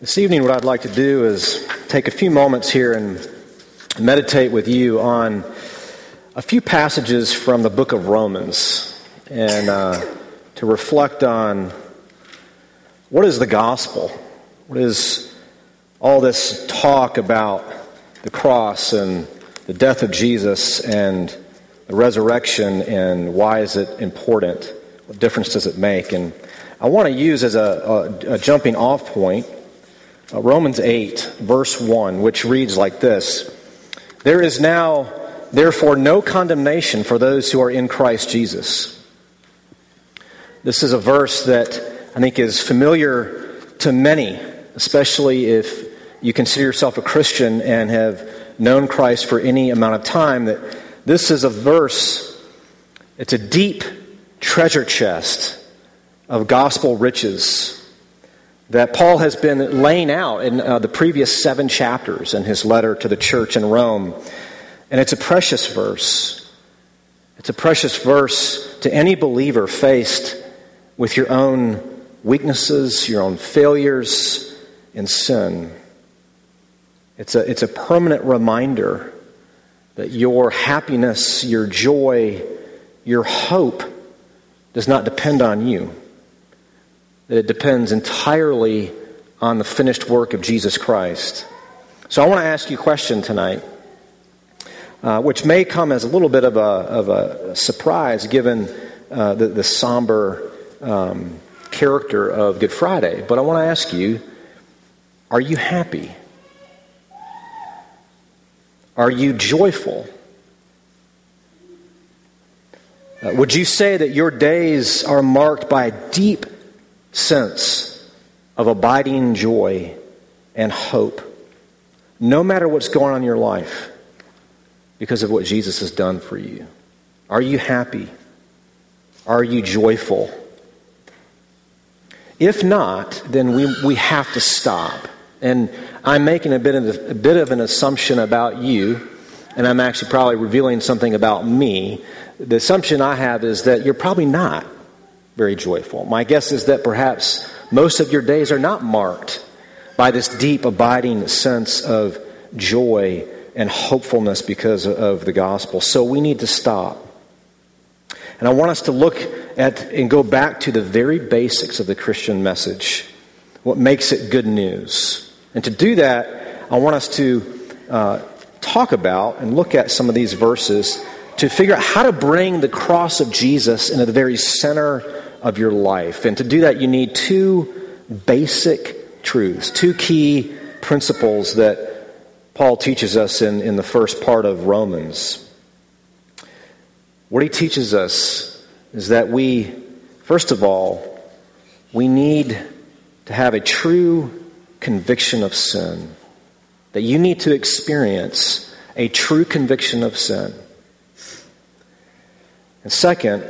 This evening, what I'd like to do is take a few moments here and meditate with you on a few passages from the book of Romans and uh, to reflect on what is the gospel? What is all this talk about the cross and the death of Jesus and the resurrection and why is it important? What difference does it make? And I want to use as a, a, a jumping off point uh, Romans 8, verse 1, which reads like this There is now, therefore, no condemnation for those who are in Christ Jesus. This is a verse that I think is familiar to many, especially if you consider yourself a Christian and have known Christ for any amount of time. That this is a verse, it's a deep treasure chest of gospel riches that Paul has been laying out in uh, the previous seven chapters in his letter to the church in Rome. And it's a precious verse. It's a precious verse to any believer faced with your own weaknesses, your own failures, and sin. It's a, it's a permanent reminder that your happiness, your joy, your hope does not depend on you that it depends entirely on the finished work of Jesus Christ. So I want to ask you a question tonight, uh, which may come as a little bit of a, of a surprise given uh, the, the, somber um, character of Good Friday. But I want to ask you are you happy? Are you joyful? Uh, would you say that your days are marked by deep sense of abiding joy and hope, no matter what's going on in your life, because of what Jesus has done for you? Are you happy? Are you joyful? If not, then we, we have to stop. And I'm making a bit, of, a bit of an assumption about you, and I'm actually probably revealing something about me. The assumption I have is that you're probably not very joyful. My guess is that perhaps most of your days are not marked by this deep, abiding sense of joy and hopefulness because of the gospel. So we need to stop. And I want us to look at and go back to the very basics of the Christian message, what makes it good news. And to do that, I want us to uh, talk about and look at some of these verses to figure out how to bring the cross of Jesus into the very center of your life. And to do that, you need two basic truths, two key principles that Paul teaches us in, in the first part of Romans. What he teaches us is that we, first of all, we need to have a true conviction of sin. That you need to experience a true conviction of sin. And second,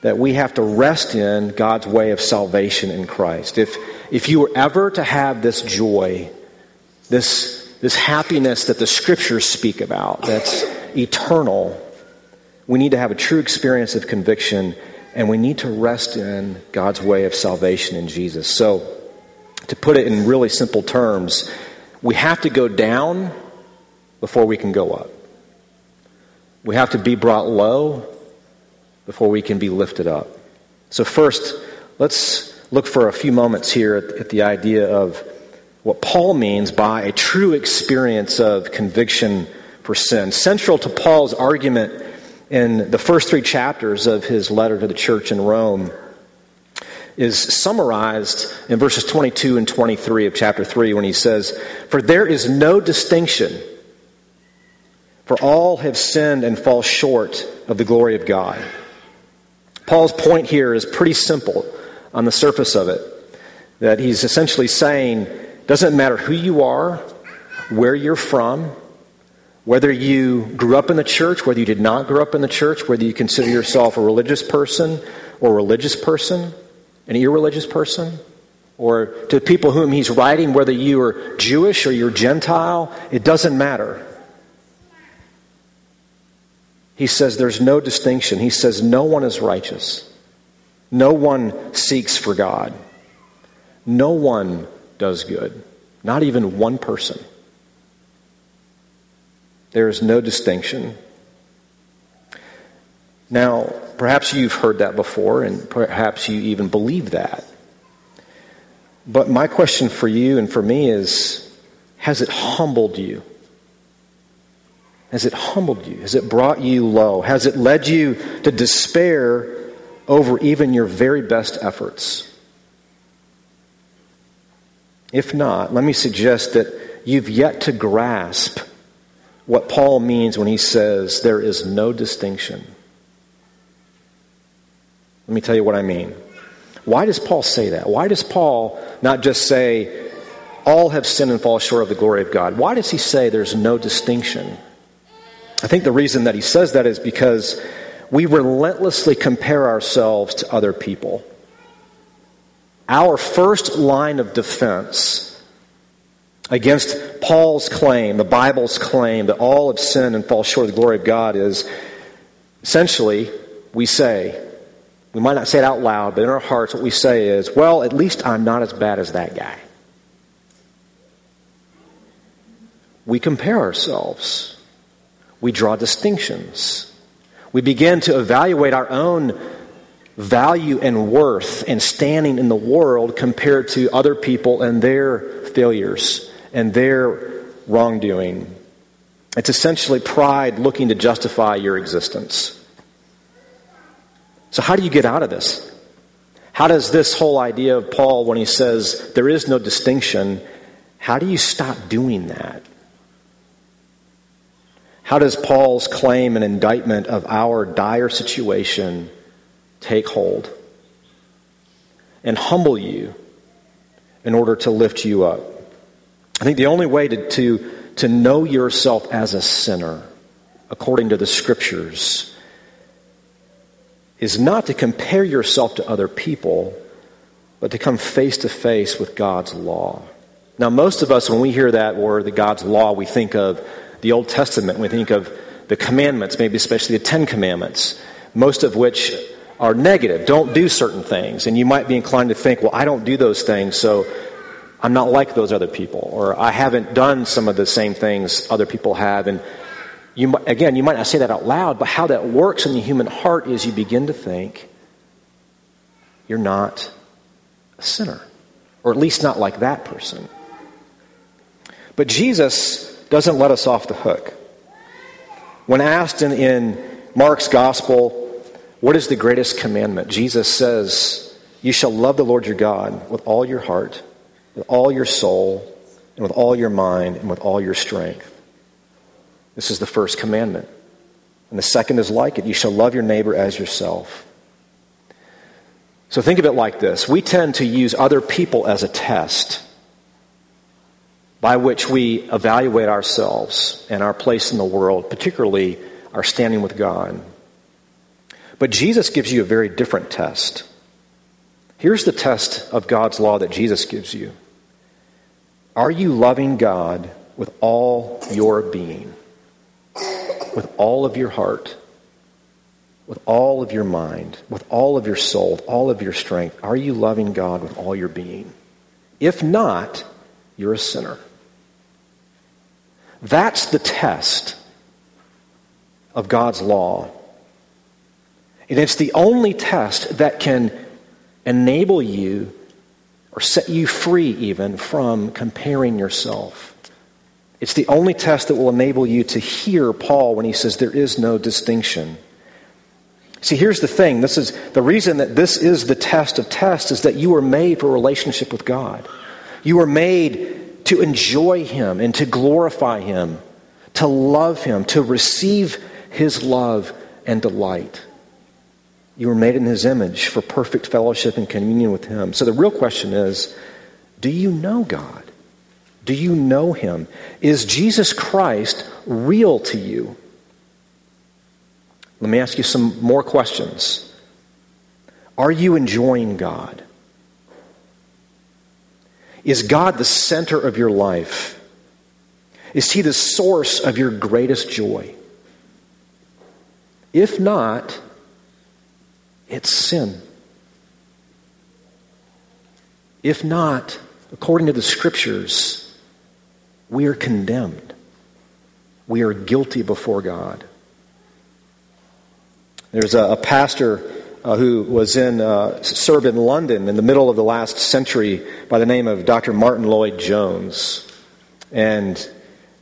that we have to rest in God's way of salvation in Christ. If, if you were ever to have this joy, this, this happiness that the scriptures speak about, that's eternal, we need to have a true experience of conviction and we need to rest in God's way of salvation in Jesus. So, to put it in really simple terms, we have to go down before we can go up. We have to be brought low before we can be lifted up. So, first, let's look for a few moments here at, at the idea of what Paul means by a true experience of conviction for sin. Central to Paul's argument in the first three chapters of his letter to the church in Rome is summarized in verses 22 and 23 of chapter 3 when he says, For there is no distinction, for all have sinned and fall short of the glory of God. Paul's point here is pretty simple on the surface of it. That he's essentially saying, doesn't matter who you are, where you're from, whether you grew up in the church, whether you did not grow up in the church, whether you consider yourself a religious person or religious person, an irreligious person, or to the people whom he's writing, whether you are Jewish or you're Gentile, it doesn't matter. He says there's no distinction. He says no one is righteous. No one seeks for God. No one does good. Not even one person. There is no distinction. Now, perhaps you've heard that before, and perhaps you even believe that. But my question for you and for me is has it humbled you? Has it humbled you? Has it brought you low? Has it led you to despair over even your very best efforts? If not, let me suggest that you've yet to grasp what Paul means when he says there is no distinction. Let me tell you what I mean. Why does Paul say that? Why does Paul not just say, all have sinned and fall short of the glory of God? Why does he say there's no distinction? I think the reason that he says that is because we relentlessly compare ourselves to other people. Our first line of defense against Paul's claim, the Bible's claim that all have sinned and fall short of the glory of God is essentially we say, we might not say it out loud, but in our hearts, what we say is, well, at least I'm not as bad as that guy. We compare ourselves. We draw distinctions. We begin to evaluate our own value and worth and standing in the world compared to other people and their failures and their wrongdoing. It's essentially pride looking to justify your existence. So, how do you get out of this? How does this whole idea of Paul, when he says there is no distinction, how do you stop doing that? How does Paul's claim and indictment of our dire situation take hold and humble you in order to lift you up? I think the only way to, to, to know yourself as a sinner, according to the scriptures, is not to compare yourself to other people, but to come face to face with God's law. Now, most of us, when we hear that word, the God's law, we think of the Old Testament, we think of the commandments, maybe especially the Ten Commandments, most of which are negative. Don't do certain things. And you might be inclined to think, well, I don't do those things, so I'm not like those other people. Or I haven't done some of the same things other people have. And you, again, you might not say that out loud, but how that works in the human heart is you begin to think you're not a sinner, or at least not like that person. But Jesus doesn't let us off the hook. When asked in, in Mark's gospel, what is the greatest commandment? Jesus says, You shall love the Lord your God with all your heart, with all your soul, and with all your mind, and with all your strength. This is the first commandment. And the second is like it you shall love your neighbor as yourself. So think of it like this we tend to use other people as a test by which we evaluate ourselves and our place in the world, particularly our standing with God. But Jesus gives you a very different test. Here's the test of God's law that Jesus gives you Are you loving God with all your being? with all of your heart, with all of your mind, with all of your soul, with all of your strength? Are you loving God with all your being? If not, you're a sinner. That's the test of God's law. And it's the only test that can enable you or set you free even from comparing yourself it's the only test that will enable you to hear Paul when he says there is no distinction. See, here's the thing. This is the reason that this is the test of tests is that you were made for relationship with God. You were made to enjoy him and to glorify him, to love him, to receive his love and delight. You were made in his image for perfect fellowship and communion with him. So the real question is, do you know God? Do you know him? Is Jesus Christ real to you? Let me ask you some more questions. Are you enjoying God? Is God the center of your life? Is He the source of your greatest joy? If not, it's sin. If not, according to the scriptures, We are condemned. We are guilty before God. There's a, a pastor uh, who was in uh, in London in the middle of the last century by the name of Dr. Martyn Lloyd-Jones, and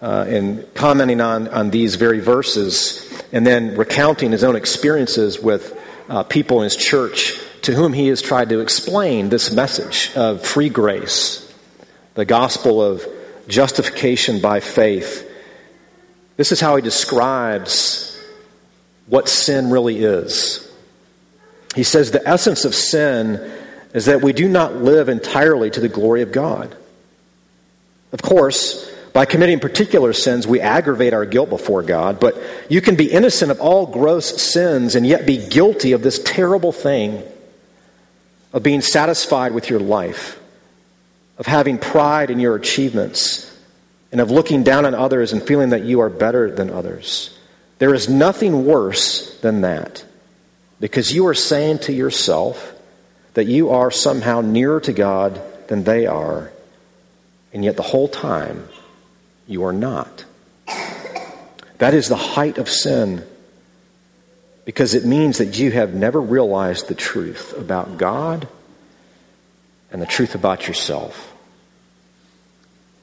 uh, in commenting on on these very verses, and then recounting his own experiences with uh, people in his church to whom he has tried to explain this message of free grace, the gospel of justification by faith. This is how he describes what sin really is. He says the essence of sin is that we do not live entirely to the glory of God. Of course, by committing particular sins, we aggravate our guilt before God, but you can be innocent of all gross sins and yet be guilty of this terrible thing of being satisfied with your life, of having pride in your achievements, and of looking down on others and feeling that you are better than others. There is nothing worse than that because you are saying to yourself that you are somehow nearer to God than they are, and yet the whole time you are not. That is the height of sin because it means that you have never realized the truth about God and the truth about yourself.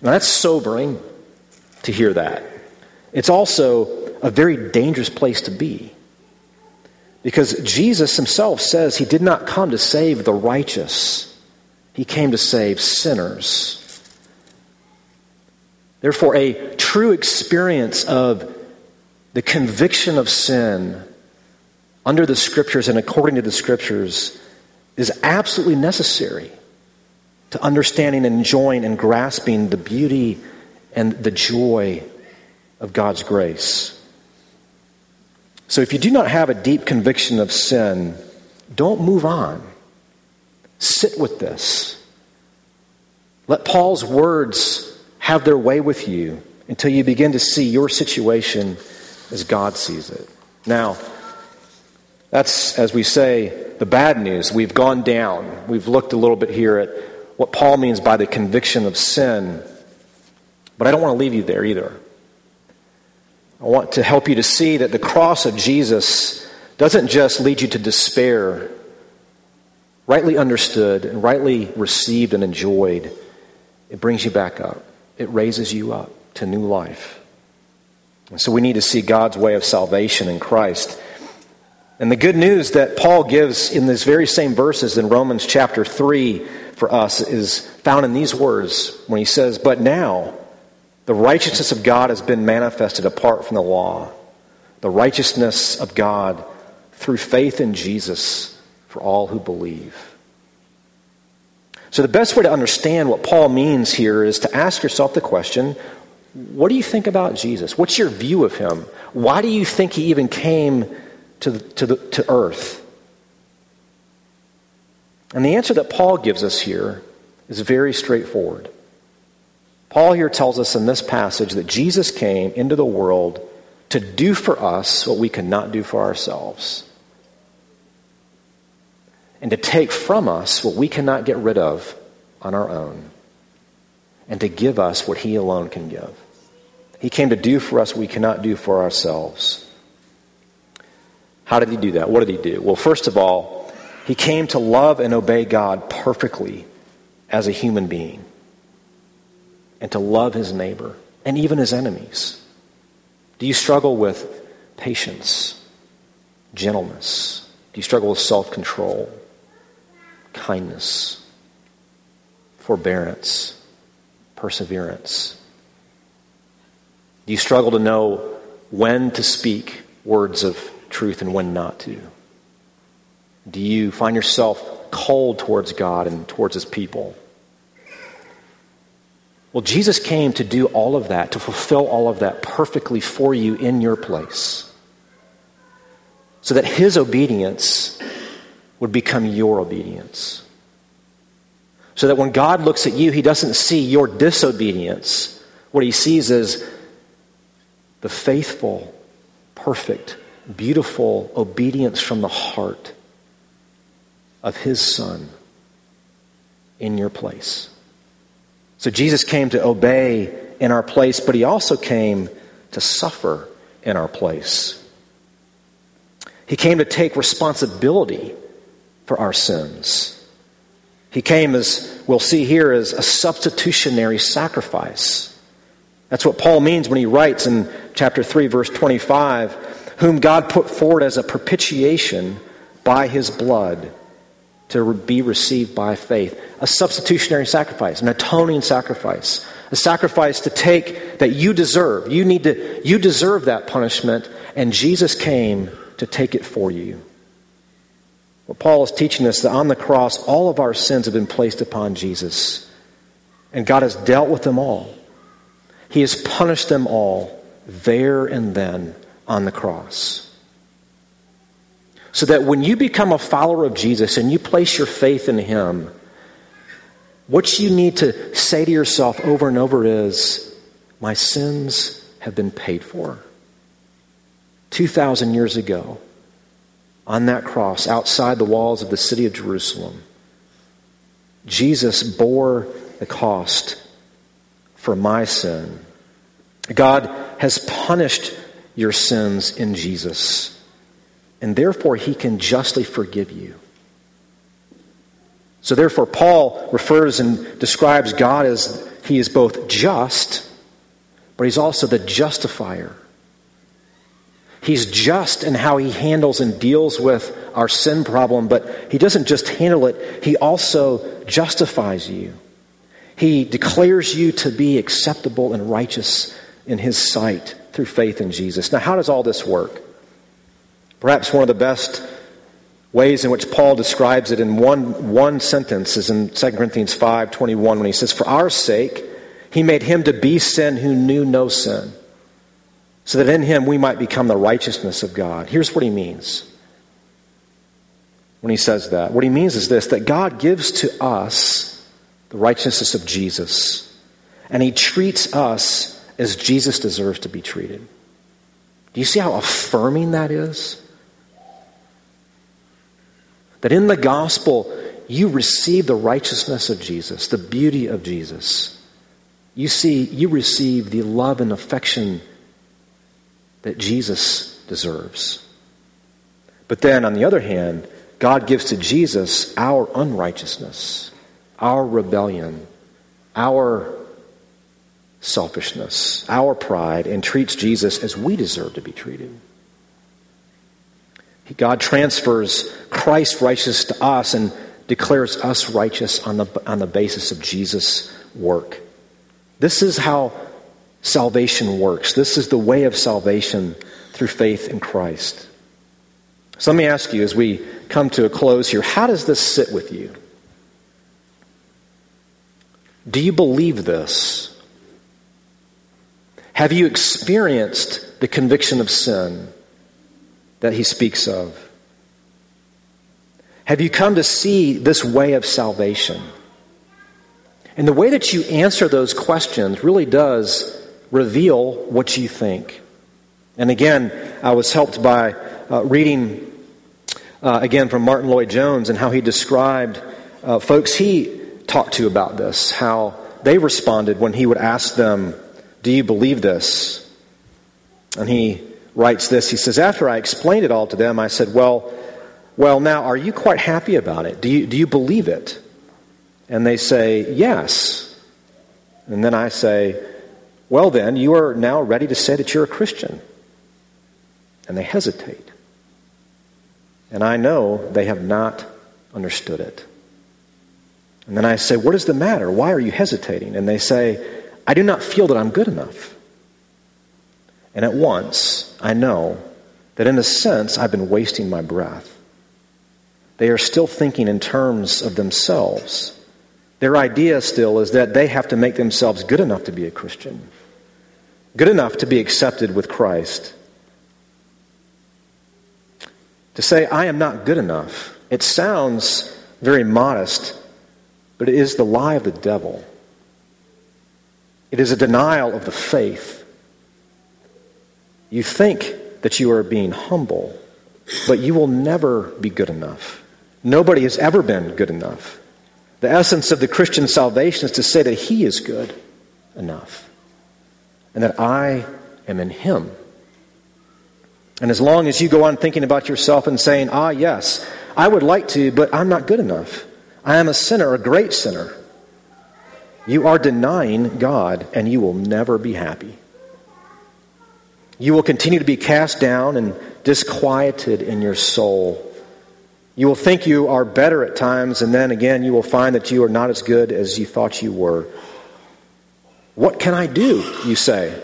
Now, that's sobering to hear that. It's also a very dangerous place to be. Because Jesus himself says he did not come to save the righteous, he came to save sinners. Therefore, a true experience of the conviction of sin under the scriptures and according to the scriptures is absolutely necessary to understanding and enjoying and grasping the beauty and the joy of God's grace. So if you do not have a deep conviction of sin, don't move on. Sit with this. Let Paul's words have their way with you until you begin to see your situation as God sees it. Now, that's, as we say, the bad news. We've gone down. We've looked a little bit here at what Paul means by the conviction of sin. But I don't want to leave you there either. I want to help you to see that the cross of Jesus doesn't just lead you to despair. Rightly understood and rightly received and enjoyed, it brings you back up. It raises you up to new life. And so we need to see God's way of salvation in Christ. And the good news that Paul gives in these very same verses in Romans chapter 3 for us is found in these words when he says, But now, the righteousness of God has been manifested apart from the law. The righteousness of God through faith in Jesus for all who believe. So, the best way to understand what Paul means here is to ask yourself the question what do you think about Jesus? What's your view of him? Why do you think he even came to, the, to, the, to earth? And the answer that Paul gives us here is very straightforward. Paul here tells us in this passage that Jesus came into the world to do for us what we could not do for ourselves, and to take from us what we cannot get rid of on our own, and to give us what He alone can give. He came to do for us what we cannot do for ourselves. How did He do that? What did He do? Well, first of all, He came to love and obey God perfectly as a human being and to love his neighbor and even his enemies? Do you struggle with patience, gentleness? Do you struggle with self control, kindness, forbearance, perseverance? Do you struggle to know when to speak words of truth and when not to? Do you find yourself cold towards God and towards his people? Well, Jesus came to do all of that, to fulfill all of that perfectly for you in your place. So that his obedience would become your obedience. So that when God looks at you, he doesn't see your disobedience. What he sees is the faithful, perfect, beautiful obedience from the heart of his son in your place. So Jesus came to obey in our place, but he also came to suffer in our place. He came to take responsibility for our sins. He came, as we'll see here, as a substitutionary sacrifice. That's what Paul means when he writes in chapter 3, verse 25, whom God put forward as a propitiation by his blood to be received by faith. A substitutionary sacrifice, an atoning sacrifice, a sacrifice to take that you deserve. You need to, you deserve that punishment, and Jesus came to take it for you. What Paul is teaching us that on the cross, all of our sins have been placed upon Jesus, and God has dealt with them all. He has punished them all there and then on the cross. So that when you become a follower of Jesus and you place your faith in Him, what you need to say to yourself over and over is, My sins have been paid for. 2,000 years ago, on that cross, outside the walls of the city of Jerusalem, Jesus bore the cost for my sin. God has punished your sins in Jesus, and therefore he can justly forgive you. So, therefore, Paul refers and describes God as he is both just, but he's also the justifier. He's just in how he handles and deals with our sin problem, but he doesn't just handle it, he also justifies you. He declares you to be acceptable and righteous in his sight through faith in Jesus. Now, how does all this work? Perhaps one of the best ways in which Paul describes it in one, one sentence is in 2 Corinthians 5 21 when he says, For our sake, he made him to be sin who knew no sin, so that in him we might become the righteousness of God. Here's what he means when he says that. What he means is this that God gives to us the righteousness of Jesus. And he treats us as Jesus deserves to be treated. Do you see how affirming that is? That in the gospel, you receive the righteousness of Jesus, the beauty of Jesus. You see, you receive the love and affection that Jesus deserves. But then, on the other hand, God gives to Jesus our unrighteousness our rebellion, our selfishness, our pride, and treats Jesus as we deserve to be treated. God transfers Christ's righteousness to us and declares us righteous on the, on the basis of Jesus' work. This is how salvation works. This is the way of salvation through faith in Christ. So let me ask you as we come to a close here how does this sit with you? Do you believe this? Have you experienced the conviction of sin that he speaks of? Have you come to see this way of salvation? And the way that you answer those questions really does reveal what you think. And again, I was helped by uh, reading uh, again from Martyn Lloyd-Jones and how he described uh, folks he talked to about this, how they responded when he would ask them, Do you believe this? And he writes this. He says, After I explained it all to them, I said, Well, well, now, are you quite happy about it? Do you, do you believe it? And they say, Yes. And then I say, Well, then, you are now ready to say that you're a Christian. And they hesitate. And I know they have not understood it. And then I say, What is the matter? Why are you hesitating? And they say, I do not feel that I'm good enough. And at once, I know that in a sense, I've been wasting my breath. They are still thinking in terms of themselves. Their idea still is that they have to make themselves good enough to be a Christian, good enough to be accepted with Christ. To say, I am not good enough, it sounds very modest but it is the lie of the devil. It is a denial of the faith. You think that you are being humble, but you will never be good enough. Nobody has ever been good enough. The essence of the Christian salvation is to say that He is good enough. and that I am in Him. And as long as you go on thinking about yourself and saying, ah, yes, I would like to, but I'm not good enough. I am a sinner, a great sinner. You are denying God, and you will never be happy. You will continue to be cast down and disquieted in your soul. You will think you are better at times, and then again, you will find that you are not as good as you thought you were. What can I do? You say.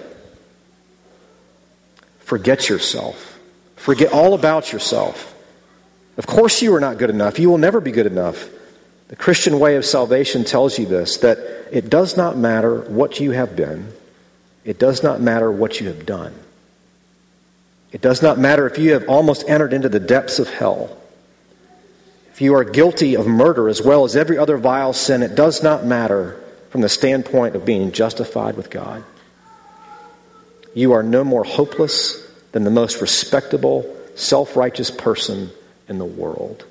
Forget yourself. Forget all about yourself. Of course, you are not good enough. You will never be good enough. The Christian way of salvation tells you this that it does not matter what you have been, it does not matter what you have done. It does not matter if you have almost entered into the depths of hell. If you are guilty of murder as well as every other vile sin, it does not matter from the standpoint of being justified with God. You are no more hopeless than the most respectable, self righteous person in the world.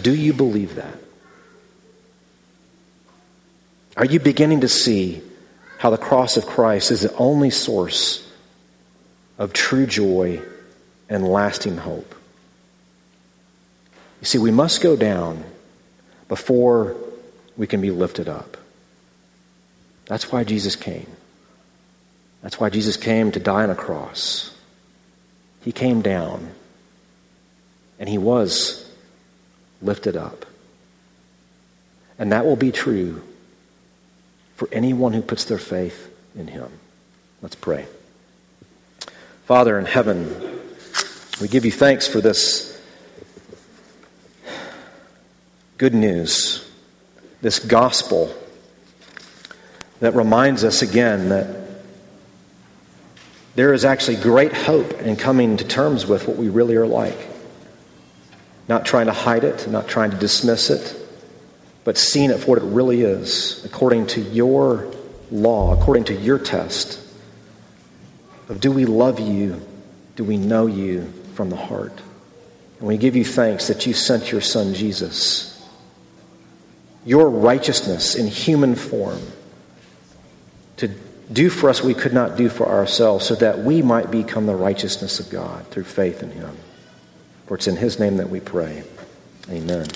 Do you believe that? Are you beginning to see how the cross of Christ is the only source of true joy and lasting hope? You see, we must go down before we can be lifted up. That's why Jesus came. That's why Jesus came to die on a cross. He came down, and he was lifted up. And that will be true for anyone who puts their faith in him. Let's pray. Father in heaven, we give you thanks for this good news, this gospel that reminds us again that there is actually great hope in coming to terms with what we really are like. Not trying to hide it, not trying to dismiss it, but seeing it for what it really is, according to your law, according to your test of do we love you? Do we know you from the heart? And we give you thanks that you sent your son Jesus, your righteousness in human form, to do for us we could not do for ourselves, so that we might become the righteousness of God through faith in him. For it's in his name that we pray. Amen.